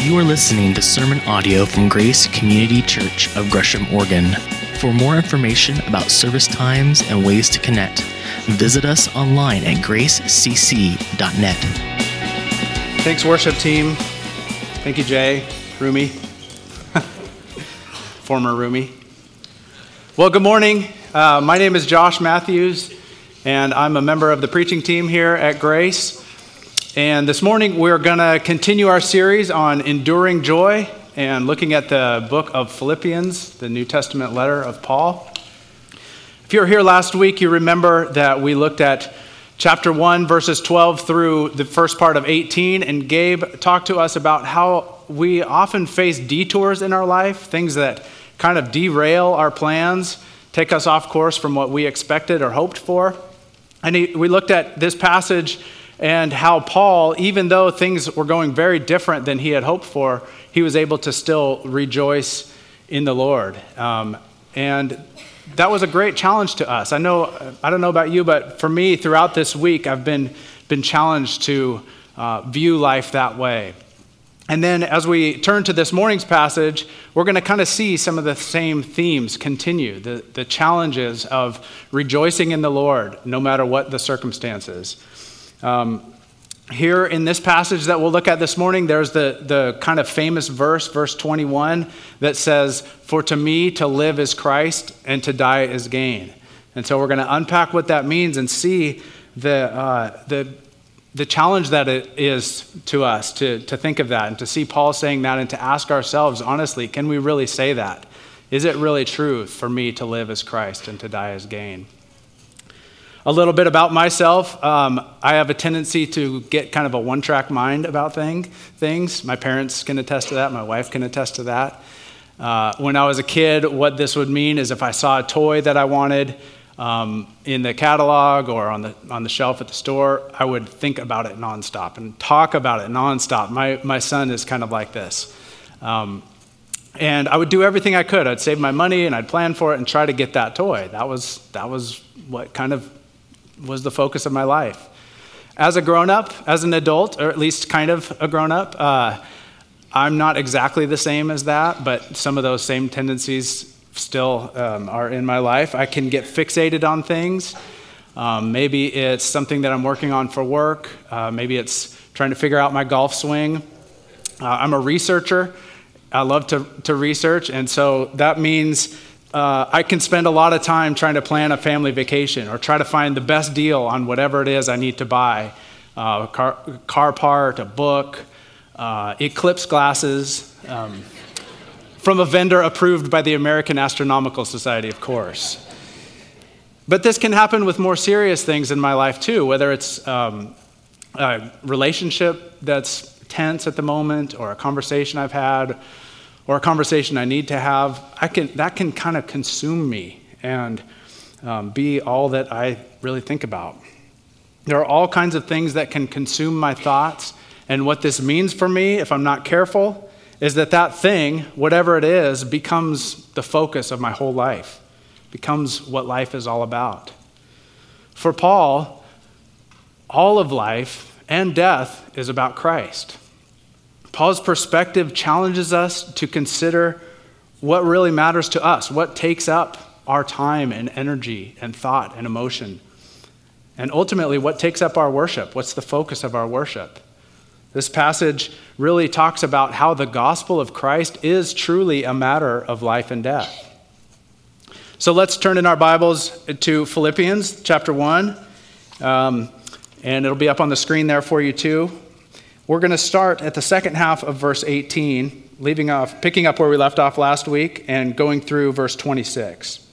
You are listening to sermon audio from Grace Community Church of Gresham, Oregon. For more information about service times and ways to connect, visit us online at gracecc.net. Thanks, worship team. Thank you, Jay, Rumi, former Rumi. Well, good morning. Uh, my name is Josh Matthews, and I'm a member of the preaching team here at Grace. And this morning we're going to continue our series on enduring joy and looking at the book of Philippians, the New Testament letter of Paul. If you were here last week, you remember that we looked at chapter 1, verses 12 through the first part of 18, and Gabe talked to us about how we often face detours in our life, things that kind of derail our plans, take us off course from what we expected or hoped for. And he, we looked at this passage and how Paul, even though things were going very different than he had hoped for, he was able to still rejoice in the Lord. Um, and that was a great challenge to us. I know, I don't know about you, but for me, throughout this week, I've been, been challenged to uh, view life that way. And then as we turn to this morning's passage, we're going to kind of see some of the same themes continue the, the challenges of rejoicing in the Lord, no matter what the circumstances. Um, here in this passage that we'll look at this morning, there's the, the kind of famous verse, verse 21, that says, For to me to live is Christ and to die is gain. And so we're going to unpack what that means and see the, uh, the, the challenge that it is to us to, to think of that and to see Paul saying that and to ask ourselves, honestly, can we really say that? Is it really true for me to live as Christ and to die as gain? A little bit about myself. Um, I have a tendency to get kind of a one track mind about thing, things. My parents can attest to that, my wife can attest to that. Uh, when I was a kid, what this would mean is if I saw a toy that I wanted um, in the catalog or on the, on the shelf at the store, I would think about it nonstop and talk about it nonstop. My, my son is kind of like this. Um, and I would do everything I could. I'd save my money and I'd plan for it and try to get that toy. That was, that was what kind of was the focus of my life. As a grown up, as an adult, or at least kind of a grown up, uh, I'm not exactly the same as that, but some of those same tendencies still um, are in my life. I can get fixated on things. Um, maybe it's something that I'm working on for work. Uh, maybe it's trying to figure out my golf swing. Uh, I'm a researcher. I love to, to research, and so that means uh, I can spend a lot of time trying to plan a family vacation or try to find the best deal on whatever it is I need to buy uh, a car, car, part, a book, uh, eclipse glasses um, from a vendor approved by the American Astronomical Society, of course. But this can happen with more serious things in my life too, whether it's um, a relationship that's tense at the moment or a conversation I've had or a conversation I need to have, I can, that can kind of consume me and um, be all that I really think about. There are all kinds of things that can consume my thoughts. And what this means for me, if I'm not careful, is that that thing, whatever it is, becomes the focus of my whole life, becomes what life is all about. For Paul, all of life and death is about Christ. Paul's perspective challenges us to consider what really matters to us, what takes up our time and energy and thought and emotion. And ultimately, what takes up our worship? What's the focus of our worship? This passage really talks about how the gospel of Christ is truly a matter of life and death. So let's turn in our Bibles to Philippians chapter 1, um, and it'll be up on the screen there for you too. We're going to start at the second half of verse 18, leaving off, picking up where we left off last week and going through verse 26.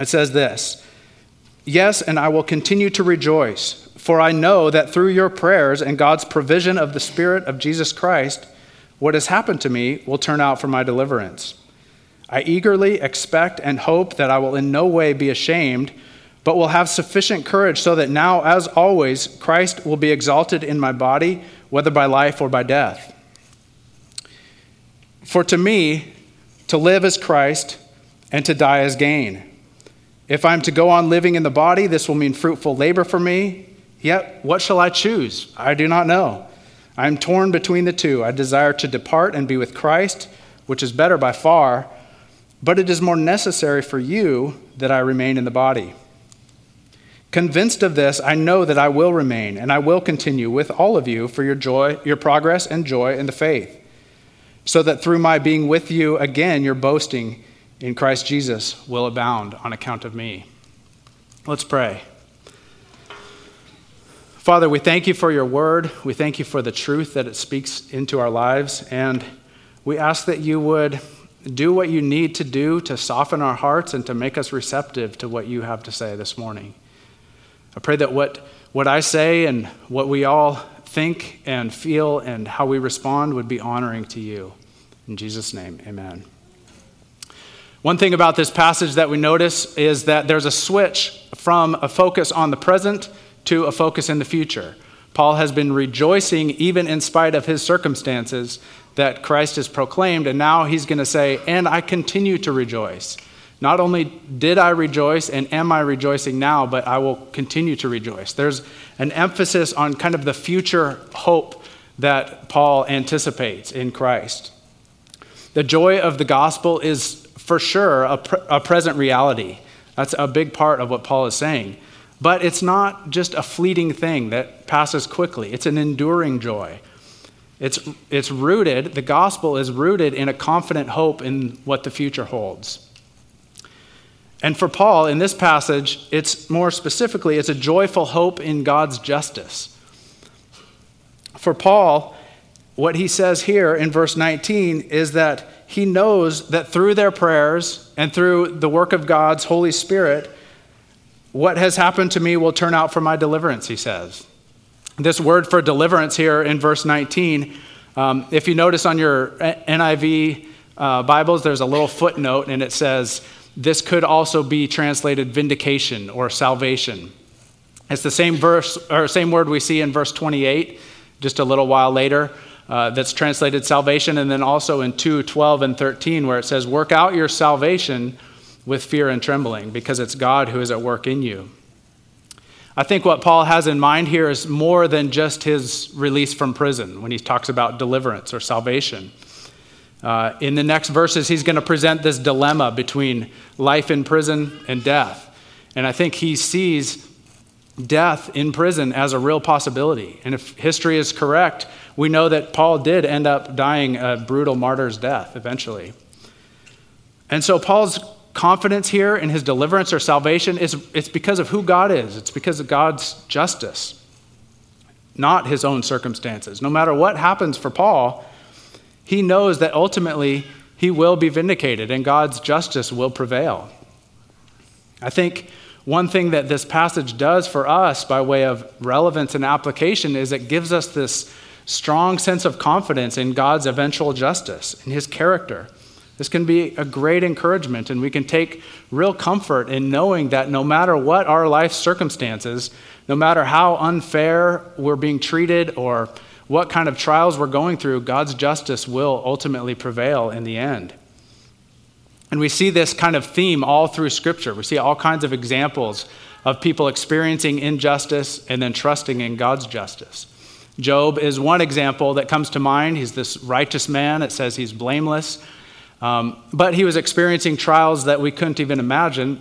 It says this Yes, and I will continue to rejoice, for I know that through your prayers and God's provision of the Spirit of Jesus Christ, what has happened to me will turn out for my deliverance. I eagerly expect and hope that I will in no way be ashamed but will have sufficient courage so that now, as always, Christ will be exalted in my body, whether by life or by death. For to me, to live is Christ, and to die is gain. If I'm to go on living in the body, this will mean fruitful labor for me. Yet, what shall I choose? I do not know. I am torn between the two. I desire to depart and be with Christ, which is better by far, but it is more necessary for you that I remain in the body. Convinced of this, I know that I will remain and I will continue with all of you for your joy, your progress and joy in the faith, so that through my being with you again, your boasting in Christ Jesus will abound on account of me. Let's pray. Father, we thank you for your word. We thank you for the truth that it speaks into our lives. And we ask that you would do what you need to do to soften our hearts and to make us receptive to what you have to say this morning. I pray that what, what I say and what we all think and feel and how we respond would be honoring to you. In Jesus' name, amen. One thing about this passage that we notice is that there's a switch from a focus on the present to a focus in the future. Paul has been rejoicing, even in spite of his circumstances, that Christ is proclaimed, and now he's going to say, And I continue to rejoice. Not only did I rejoice and am I rejoicing now, but I will continue to rejoice. There's an emphasis on kind of the future hope that Paul anticipates in Christ. The joy of the gospel is for sure a, pre- a present reality. That's a big part of what Paul is saying. But it's not just a fleeting thing that passes quickly, it's an enduring joy. It's, it's rooted, the gospel is rooted in a confident hope in what the future holds. And for Paul, in this passage, it's more specifically, it's a joyful hope in God's justice. For Paul, what he says here in verse 19 is that he knows that through their prayers and through the work of God's Holy Spirit, what has happened to me will turn out for my deliverance, he says. This word for deliverance here in verse 19, um, if you notice on your NIV uh, Bibles, there's a little footnote and it says, this could also be translated vindication or salvation. It's the same verse or same word we see in verse 28, just a little while later, uh, that's translated salvation, and then also in 2, 12, and 13, where it says, Work out your salvation with fear and trembling, because it's God who is at work in you. I think what Paul has in mind here is more than just his release from prison when he talks about deliverance or salvation. Uh, in the next verses, he's going to present this dilemma between life in prison and death. And I think he sees death in prison as a real possibility. And if history is correct, we know that Paul did end up dying a brutal martyr's death eventually. And so Paul's confidence here in his deliverance or salvation is it's because of who God is. It's because of God's justice, not his own circumstances. No matter what happens for Paul, he knows that ultimately he will be vindicated and God's justice will prevail. I think one thing that this passage does for us by way of relevance and application is it gives us this strong sense of confidence in God's eventual justice, in his character. This can be a great encouragement, and we can take real comfort in knowing that no matter what our life circumstances, no matter how unfair we're being treated or what kind of trials we're going through, God's justice will ultimately prevail in the end. And we see this kind of theme all through Scripture. We see all kinds of examples of people experiencing injustice and then trusting in God's justice. Job is one example that comes to mind. He's this righteous man. It says he's blameless. Um, but he was experiencing trials that we couldn't even imagine.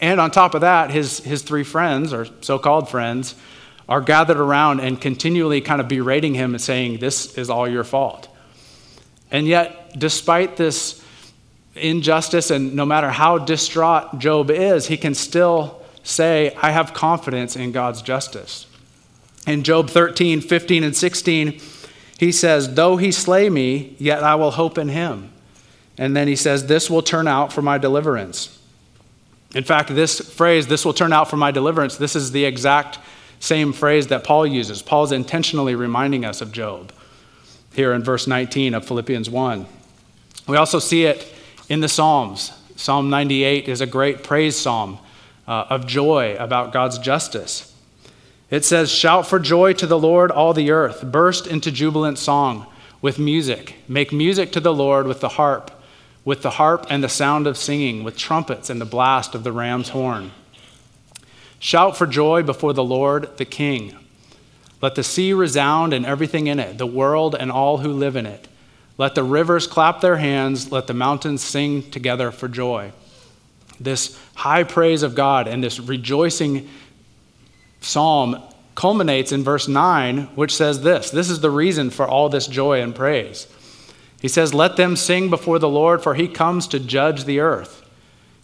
And on top of that, his, his three friends, or so called friends, are gathered around and continually kind of berating him and saying, This is all your fault. And yet, despite this injustice, and no matter how distraught Job is, he can still say, I have confidence in God's justice. In Job 13, 15, and 16, he says, Though he slay me, yet I will hope in him. And then he says, This will turn out for my deliverance. In fact, this phrase, this will turn out for my deliverance, this is the exact same phrase that Paul uses. Paul's intentionally reminding us of Job here in verse 19 of Philippians 1. We also see it in the Psalms. Psalm 98 is a great praise psalm uh, of joy about God's justice. It says, Shout for joy to the Lord, all the earth. Burst into jubilant song with music. Make music to the Lord with the harp with the harp and the sound of singing, with trumpets and the blast of the ram's horn. Shout for joy before the Lord the King. Let the sea resound and everything in it, the world and all who live in it. Let the rivers clap their hands, let the mountains sing together for joy. This high praise of God and this rejoicing psalm culminates in verse 9, which says this This is the reason for all this joy and praise. He says, Let them sing before the Lord, for he comes to judge the earth.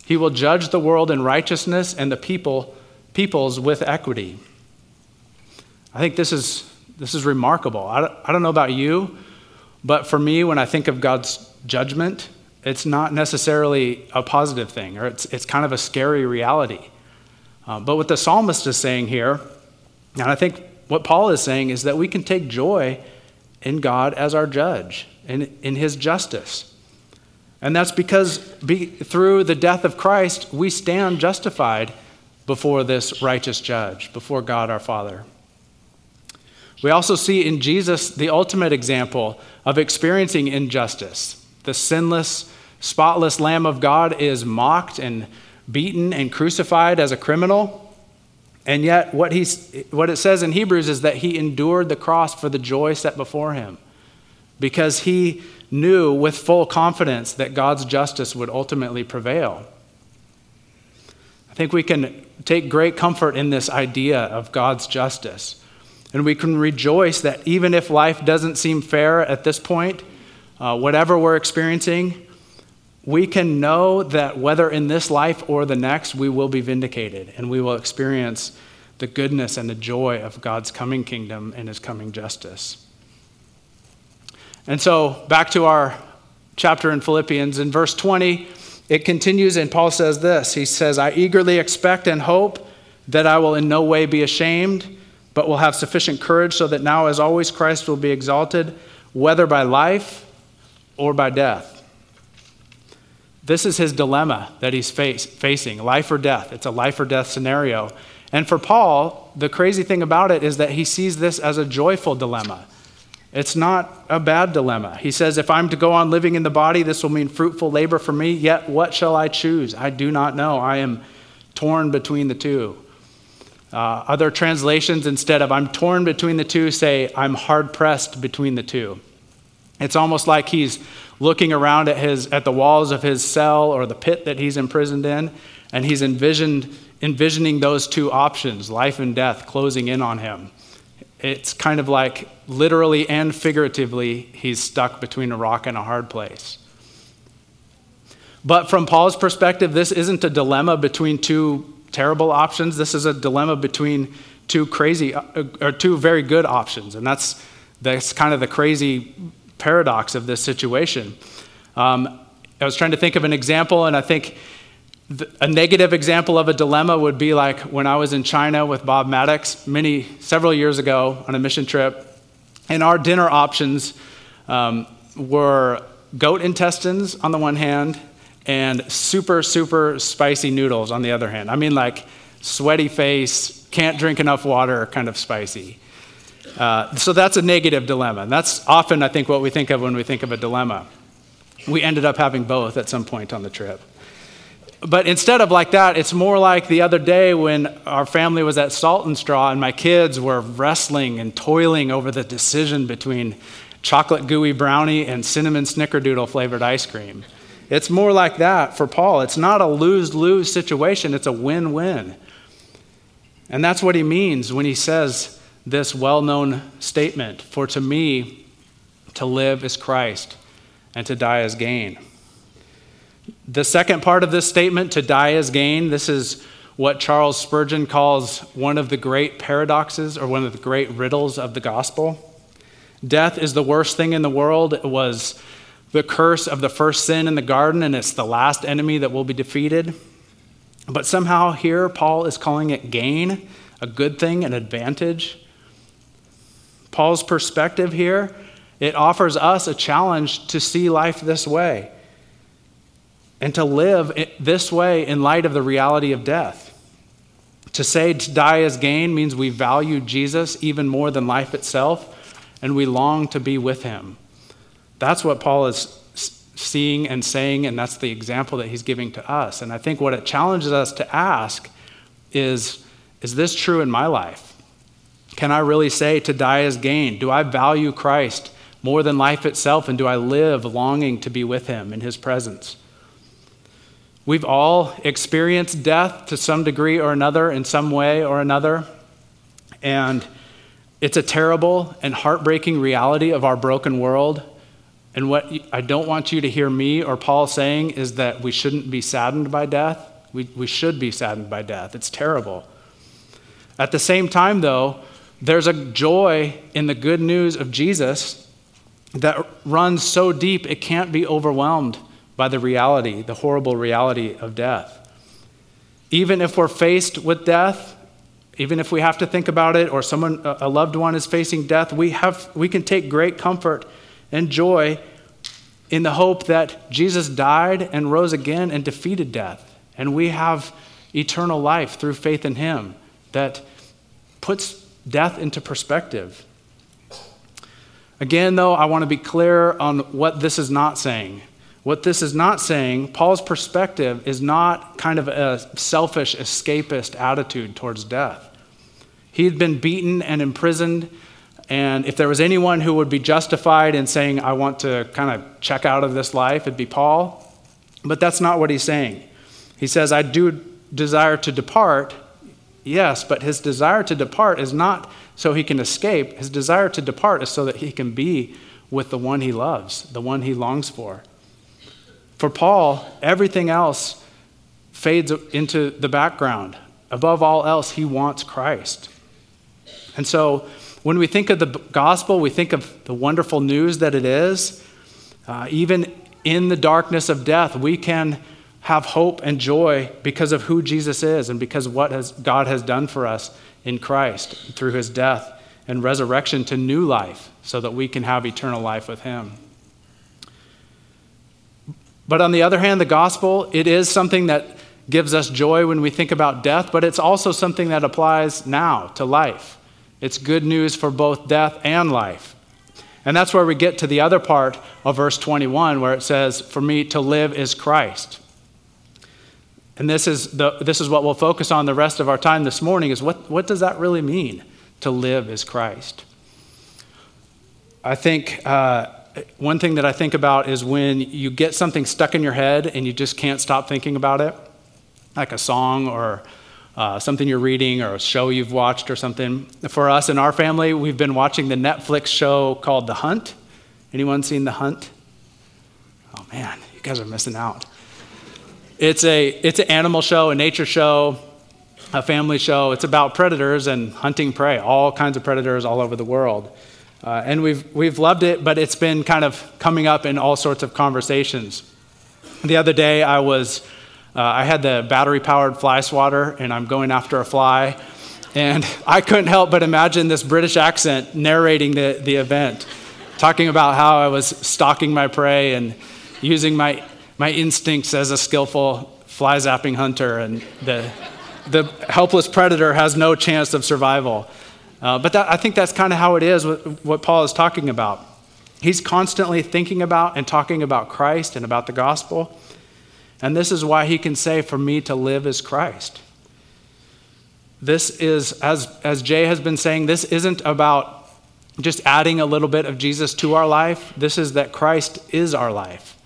He will judge the world in righteousness and the people, peoples with equity. I think this is, this is remarkable. I don't, I don't know about you, but for me, when I think of God's judgment, it's not necessarily a positive thing, or it's, it's kind of a scary reality. Uh, but what the psalmist is saying here, and I think what Paul is saying, is that we can take joy in God as our judge, in, in his justice. And that's because be, through the death of Christ, we stand justified before this righteous judge, before God our Father. We also see in Jesus the ultimate example of experiencing injustice. The sinless, spotless Lamb of God is mocked and beaten and crucified as a criminal. And yet, what, he's, what it says in Hebrews is that he endured the cross for the joy set before him because he knew with full confidence that God's justice would ultimately prevail. I think we can take great comfort in this idea of God's justice. And we can rejoice that even if life doesn't seem fair at this point, uh, whatever we're experiencing, we can know that whether in this life or the next, we will be vindicated and we will experience the goodness and the joy of God's coming kingdom and his coming justice. And so, back to our chapter in Philippians, in verse 20, it continues, and Paul says this He says, I eagerly expect and hope that I will in no way be ashamed but will have sufficient courage so that now, as always, Christ will be exalted, whether by life or by death. This is his dilemma that he's face, facing life or death. It's a life or death scenario. And for Paul, the crazy thing about it is that he sees this as a joyful dilemma. It's not a bad dilemma. He says, If I'm to go on living in the body, this will mean fruitful labor for me. Yet, what shall I choose? I do not know. I am torn between the two. Uh, other translations, instead of I'm torn between the two, say I'm hard pressed between the two. It's almost like he's looking around at, his, at the walls of his cell or the pit that he's imprisoned in, and he's envisioned, envisioning those two options, life and death, closing in on him. It's kind of like literally and figuratively, he's stuck between a rock and a hard place. But from Paul's perspective, this isn't a dilemma between two terrible options. This is a dilemma between two crazy uh, or two very good options, and that's that's kind of the crazy paradox of this situation. Um, I was trying to think of an example, and I think a negative example of a dilemma would be like when I was in China with Bob Maddox many several years ago on a mission trip, and our dinner options um, were goat intestines on the one hand and super, super spicy noodles on the other hand. I mean, like sweaty face, can't drink enough water, kind of spicy. Uh, so that's a negative dilemma. And that's often, I think, what we think of when we think of a dilemma. We ended up having both at some point on the trip. But instead of like that, it's more like the other day when our family was at Salt and Straw and my kids were wrestling and toiling over the decision between chocolate gooey brownie and cinnamon snickerdoodle flavored ice cream. It's more like that for Paul. It's not a lose lose situation, it's a win win. And that's what he means when he says this well known statement For to me, to live is Christ, and to die is gain. The second part of this statement, to die is gain, this is what Charles Spurgeon calls one of the great paradoxes or one of the great riddles of the gospel. Death is the worst thing in the world. It was the curse of the first sin in the garden, and it's the last enemy that will be defeated. But somehow here, Paul is calling it gain, a good thing, an advantage. Paul's perspective here, it offers us a challenge to see life this way and to live this way in light of the reality of death. To say to die is gain means we value Jesus even more than life itself, and we long to be with him. That's what Paul is seeing and saying, and that's the example that he's giving to us. And I think what it challenges us to ask is Is this true in my life? Can I really say to die is gain? Do I value Christ more than life itself? And do I live longing to be with him in his presence? We've all experienced death to some degree or another, in some way or another. And it's a terrible and heartbreaking reality of our broken world. And what I don't want you to hear me or Paul saying is that we shouldn't be saddened by death. We, we should be saddened by death. It's terrible. At the same time, though, there's a joy in the good news of Jesus that runs so deep it can't be overwhelmed by the reality, the horrible reality of death. Even if we're faced with death, even if we have to think about it or someone a loved one is facing death, we have we can take great comfort and joy in the hope that Jesus died and rose again and defeated death. And we have eternal life through faith in him that puts death into perspective. Again, though, I want to be clear on what this is not saying. What this is not saying, Paul's perspective is not kind of a selfish, escapist attitude towards death. He had been beaten and imprisoned, and if there was anyone who would be justified in saying, I want to kind of check out of this life, it'd be Paul. But that's not what he's saying. He says, I do desire to depart, yes, but his desire to depart is not so he can escape. His desire to depart is so that he can be with the one he loves, the one he longs for. For Paul, everything else fades into the background. Above all else, he wants Christ. And so when we think of the gospel, we think of the wonderful news that it is. Uh, even in the darkness of death, we can have hope and joy because of who Jesus is and because of what has, God has done for us in Christ through his death and resurrection to new life so that we can have eternal life with him. But on the other hand, the gospel, it is something that gives us joy when we think about death, but it's also something that applies now to life. It's good news for both death and life. And that's where we get to the other part of verse 21 where it says, For me to live is Christ. And this is, the, this is what we'll focus on the rest of our time this morning is what, what does that really mean to live is Christ? I think uh, one thing that I think about is when you get something stuck in your head and you just can't stop thinking about it, like a song or uh, something you're reading or a show you've watched or something. For us in our family, we've been watching the Netflix show called The Hunt. Anyone seen The Hunt? Oh man, you guys are missing out. It's a it's an animal show, a nature show, a family show. It's about predators and hunting prey, all kinds of predators all over the world. Uh, and we've, we've loved it, but it's been kind of coming up in all sorts of conversations. The other day, I was, uh, I had the battery powered fly swatter, and I'm going after a fly. And I couldn't help but imagine this British accent narrating the, the event, talking about how I was stalking my prey and using my, my instincts as a skillful fly zapping hunter, and the, the helpless predator has no chance of survival. Uh, but that, I think that's kind of how it is what Paul is talking about. He's constantly thinking about and talking about Christ and about the gospel. And this is why he can say, For me to live is Christ. This is, as, as Jay has been saying, this isn't about just adding a little bit of Jesus to our life. This is that Christ is our life.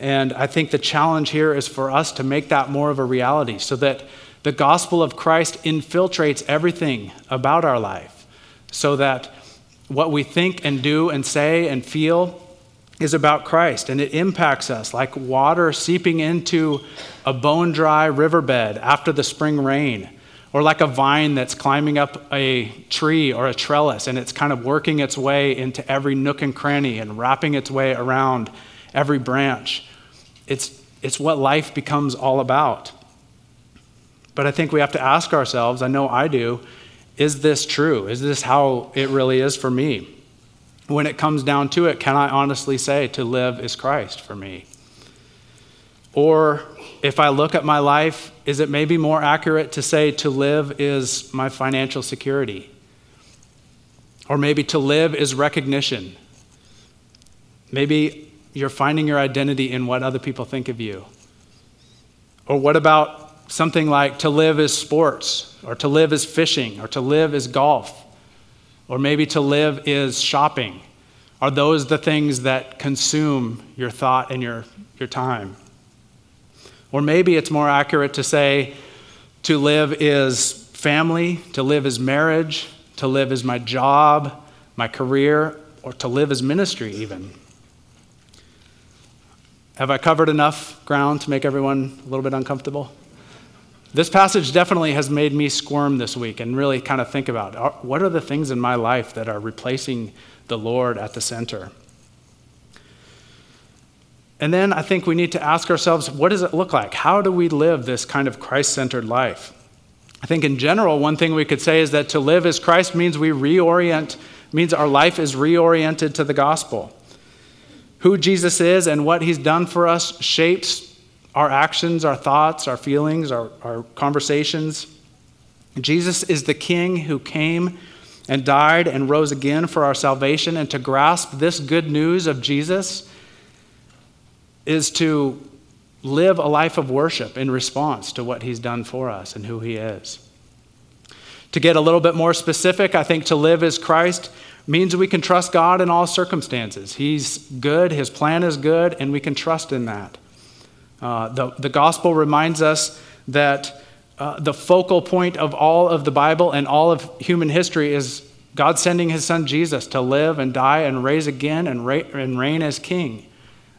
And I think the challenge here is for us to make that more of a reality so that the gospel of Christ infiltrates everything about our life so that what we think and do and say and feel is about Christ and it impacts us like water seeping into a bone dry riverbed after the spring rain, or like a vine that's climbing up a tree or a trellis and it's kind of working its way into every nook and cranny and wrapping its way around every branch. It's, it's what life becomes all about. But I think we have to ask ourselves, I know I do, is this true? Is this how it really is for me? When it comes down to it, can I honestly say to live is Christ for me? Or if I look at my life, is it maybe more accurate to say to live is my financial security? Or maybe to live is recognition. Maybe you're finding your identity in what other people think of you. Or what about something like to live is sports, or to live is fishing, or to live is golf. Or maybe to live is shopping. Are those the things that consume your thought and your, your time? Or maybe it's more accurate to say to live is family, to live is marriage, to live is my job, my career, or to live as ministry, even. Have I covered enough ground to make everyone a little bit uncomfortable? This passage definitely has made me squirm this week and really kind of think about uh, what are the things in my life that are replacing the Lord at the center. And then I think we need to ask ourselves what does it look like? How do we live this kind of Christ centered life? I think in general, one thing we could say is that to live as Christ means we reorient, means our life is reoriented to the gospel. Who Jesus is and what he's done for us shapes our actions, our thoughts, our feelings, our, our conversations. Jesus is the King who came and died and rose again for our salvation. And to grasp this good news of Jesus is to live a life of worship in response to what he's done for us and who he is. To get a little bit more specific, I think to live as Christ means we can trust God in all circumstances. He's good, his plan is good, and we can trust in that. Uh, the, the gospel reminds us that uh, the focal point of all of the Bible and all of human history is God sending his son Jesus to live and die and raise again and, ra- and reign as king.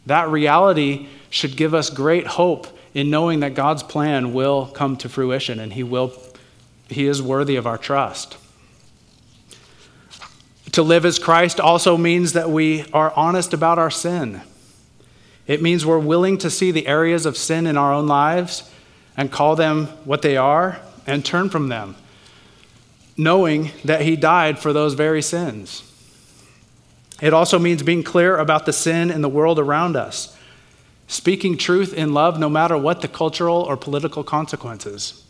That reality should give us great hope in knowing that God's plan will come to fruition and he will he is worthy of our trust. To live as Christ also means that we are honest about our sin. It means we're willing to see the areas of sin in our own lives and call them what they are and turn from them, knowing that He died for those very sins. It also means being clear about the sin in the world around us, speaking truth in love no matter what the cultural or political consequences.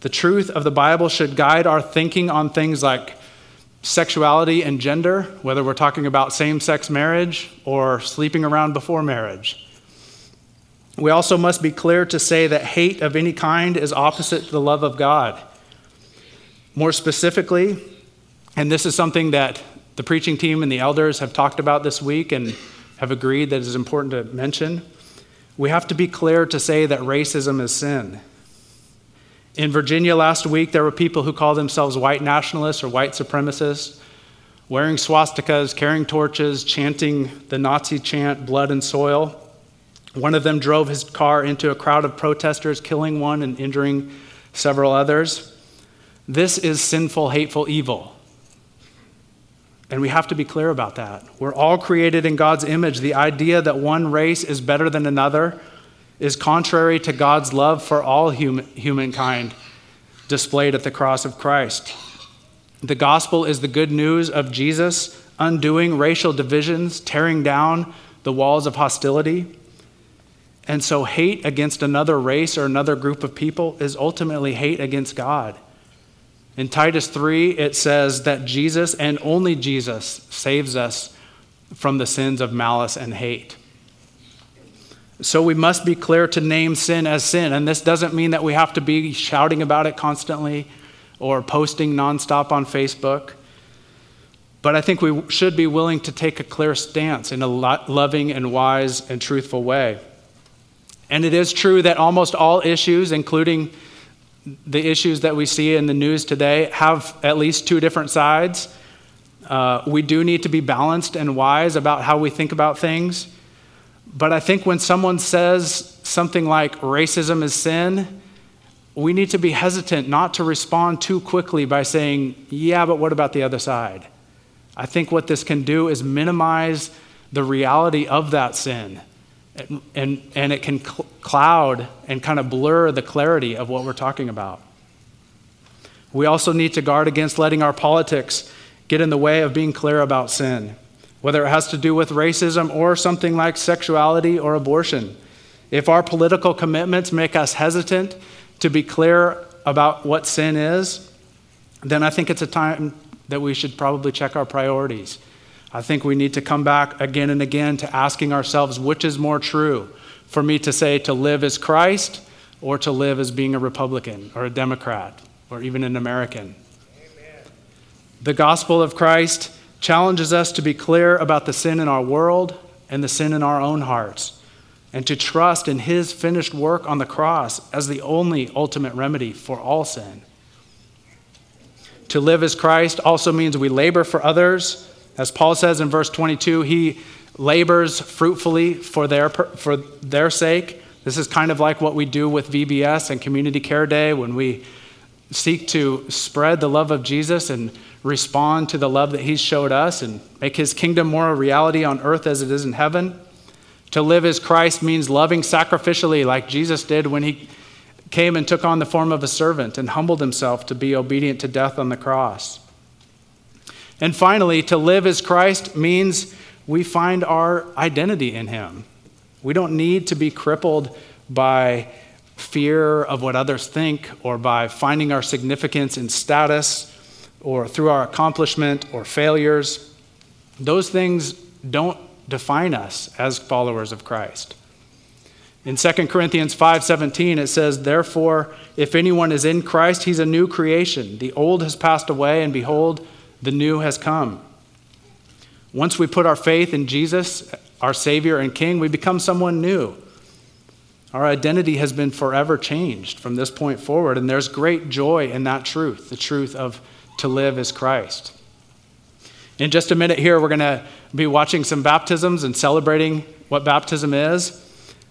The truth of the Bible should guide our thinking on things like sexuality and gender, whether we're talking about same sex marriage or sleeping around before marriage. We also must be clear to say that hate of any kind is opposite to the love of God. More specifically, and this is something that the preaching team and the elders have talked about this week and have agreed that is important to mention, we have to be clear to say that racism is sin. In Virginia last week, there were people who called themselves white nationalists or white supremacists, wearing swastikas, carrying torches, chanting the Nazi chant, blood and soil. One of them drove his car into a crowd of protesters, killing one and injuring several others. This is sinful, hateful evil. And we have to be clear about that. We're all created in God's image. The idea that one race is better than another is contrary to God's love for all human, humankind displayed at the cross of Christ. The gospel is the good news of Jesus undoing racial divisions, tearing down the walls of hostility. And so, hate against another race or another group of people is ultimately hate against God. In Titus 3, it says that Jesus and only Jesus saves us from the sins of malice and hate. So we must be clear to name sin as sin. And this doesn't mean that we have to be shouting about it constantly or posting nonstop on Facebook. But I think we should be willing to take a clear stance in a loving and wise and truthful way. And it is true that almost all issues, including the issues that we see in the news today, have at least two different sides. Uh, we do need to be balanced and wise about how we think about things. But I think when someone says something like racism is sin, we need to be hesitant not to respond too quickly by saying, yeah, but what about the other side? I think what this can do is minimize the reality of that sin. And, and, and it can cl- cloud and kind of blur the clarity of what we're talking about. We also need to guard against letting our politics get in the way of being clear about sin whether it has to do with racism or something like sexuality or abortion. If our political commitments make us hesitant to be clear about what sin is, then I think it's a time that we should probably check our priorities. I think we need to come back again and again to asking ourselves which is more true for me to say to live as Christ or to live as being a Republican or a Democrat or even an American. The gospel of Christ challenges us to be clear about the sin in our world and the sin in our own hearts, and to trust in his finished work on the cross as the only ultimate remedy for all sin. To live as Christ also means we labor for others. As Paul says in verse 22, he labors fruitfully for their, for their sake. This is kind of like what we do with VBS and Community Care Day when we seek to spread the love of Jesus and respond to the love that He's showed us and make His kingdom more a reality on earth as it is in heaven. To live as Christ means loving sacrificially, like Jesus did when He came and took on the form of a servant and humbled Himself to be obedient to death on the cross. And finally, to live as Christ means we find our identity in Him. We don't need to be crippled by fear of what others think or by finding our significance in status or through our accomplishment or failures. Those things don't define us as followers of Christ. In 2 Corinthians 5:17 it says, "Therefore, if anyone is in Christ, he's a new creation. The old has passed away and behold, the new has come." Once we put our faith in Jesus, our savior and king, we become someone new. Our identity has been forever changed from this point forward, and there's great joy in that truth, the truth of to live as Christ. In just a minute here, we're going to be watching some baptisms and celebrating what baptism is.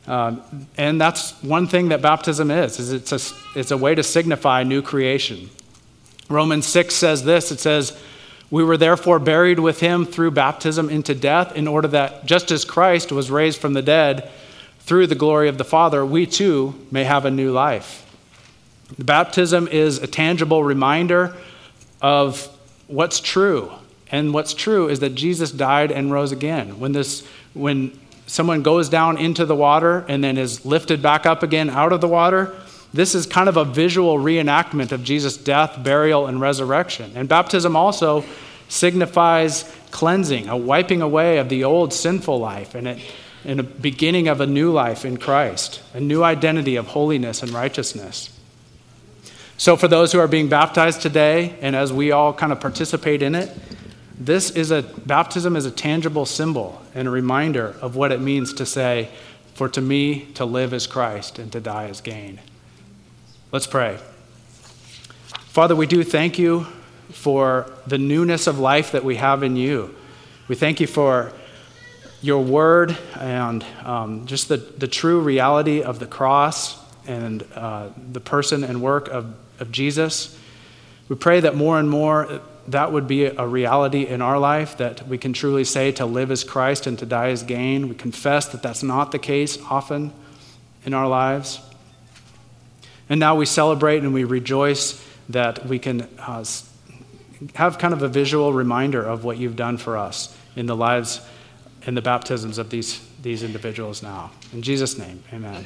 Um, and that's one thing that baptism is, is it's a, it's a way to signify new creation. Romans 6 says this, it says, we were therefore buried with him through baptism into death, in order that just as Christ was raised from the dead through the glory of the Father, we too may have a new life. Baptism is a tangible reminder of what's true. And what's true is that Jesus died and rose again. When, this, when someone goes down into the water and then is lifted back up again out of the water, this is kind of a visual reenactment of Jesus' death, burial, and resurrection. And baptism also signifies cleansing, a wiping away of the old sinful life, and, it, and a beginning of a new life in Christ, a new identity of holiness and righteousness. So, for those who are being baptized today, and as we all kind of participate in it, this is a baptism is a tangible symbol and a reminder of what it means to say, For to me, to live is Christ and to die is gain. Let's pray. Father, we do thank you for the newness of life that we have in you. We thank you for your word and um, just the, the true reality of the cross and uh, the person and work of of Jesus. We pray that more and more that would be a reality in our life, that we can truly say to live as Christ and to die as gain. We confess that that's not the case often in our lives. And now we celebrate and we rejoice that we can uh, have kind of a visual reminder of what you've done for us in the lives and the baptisms of these, these individuals now. In Jesus' name, amen.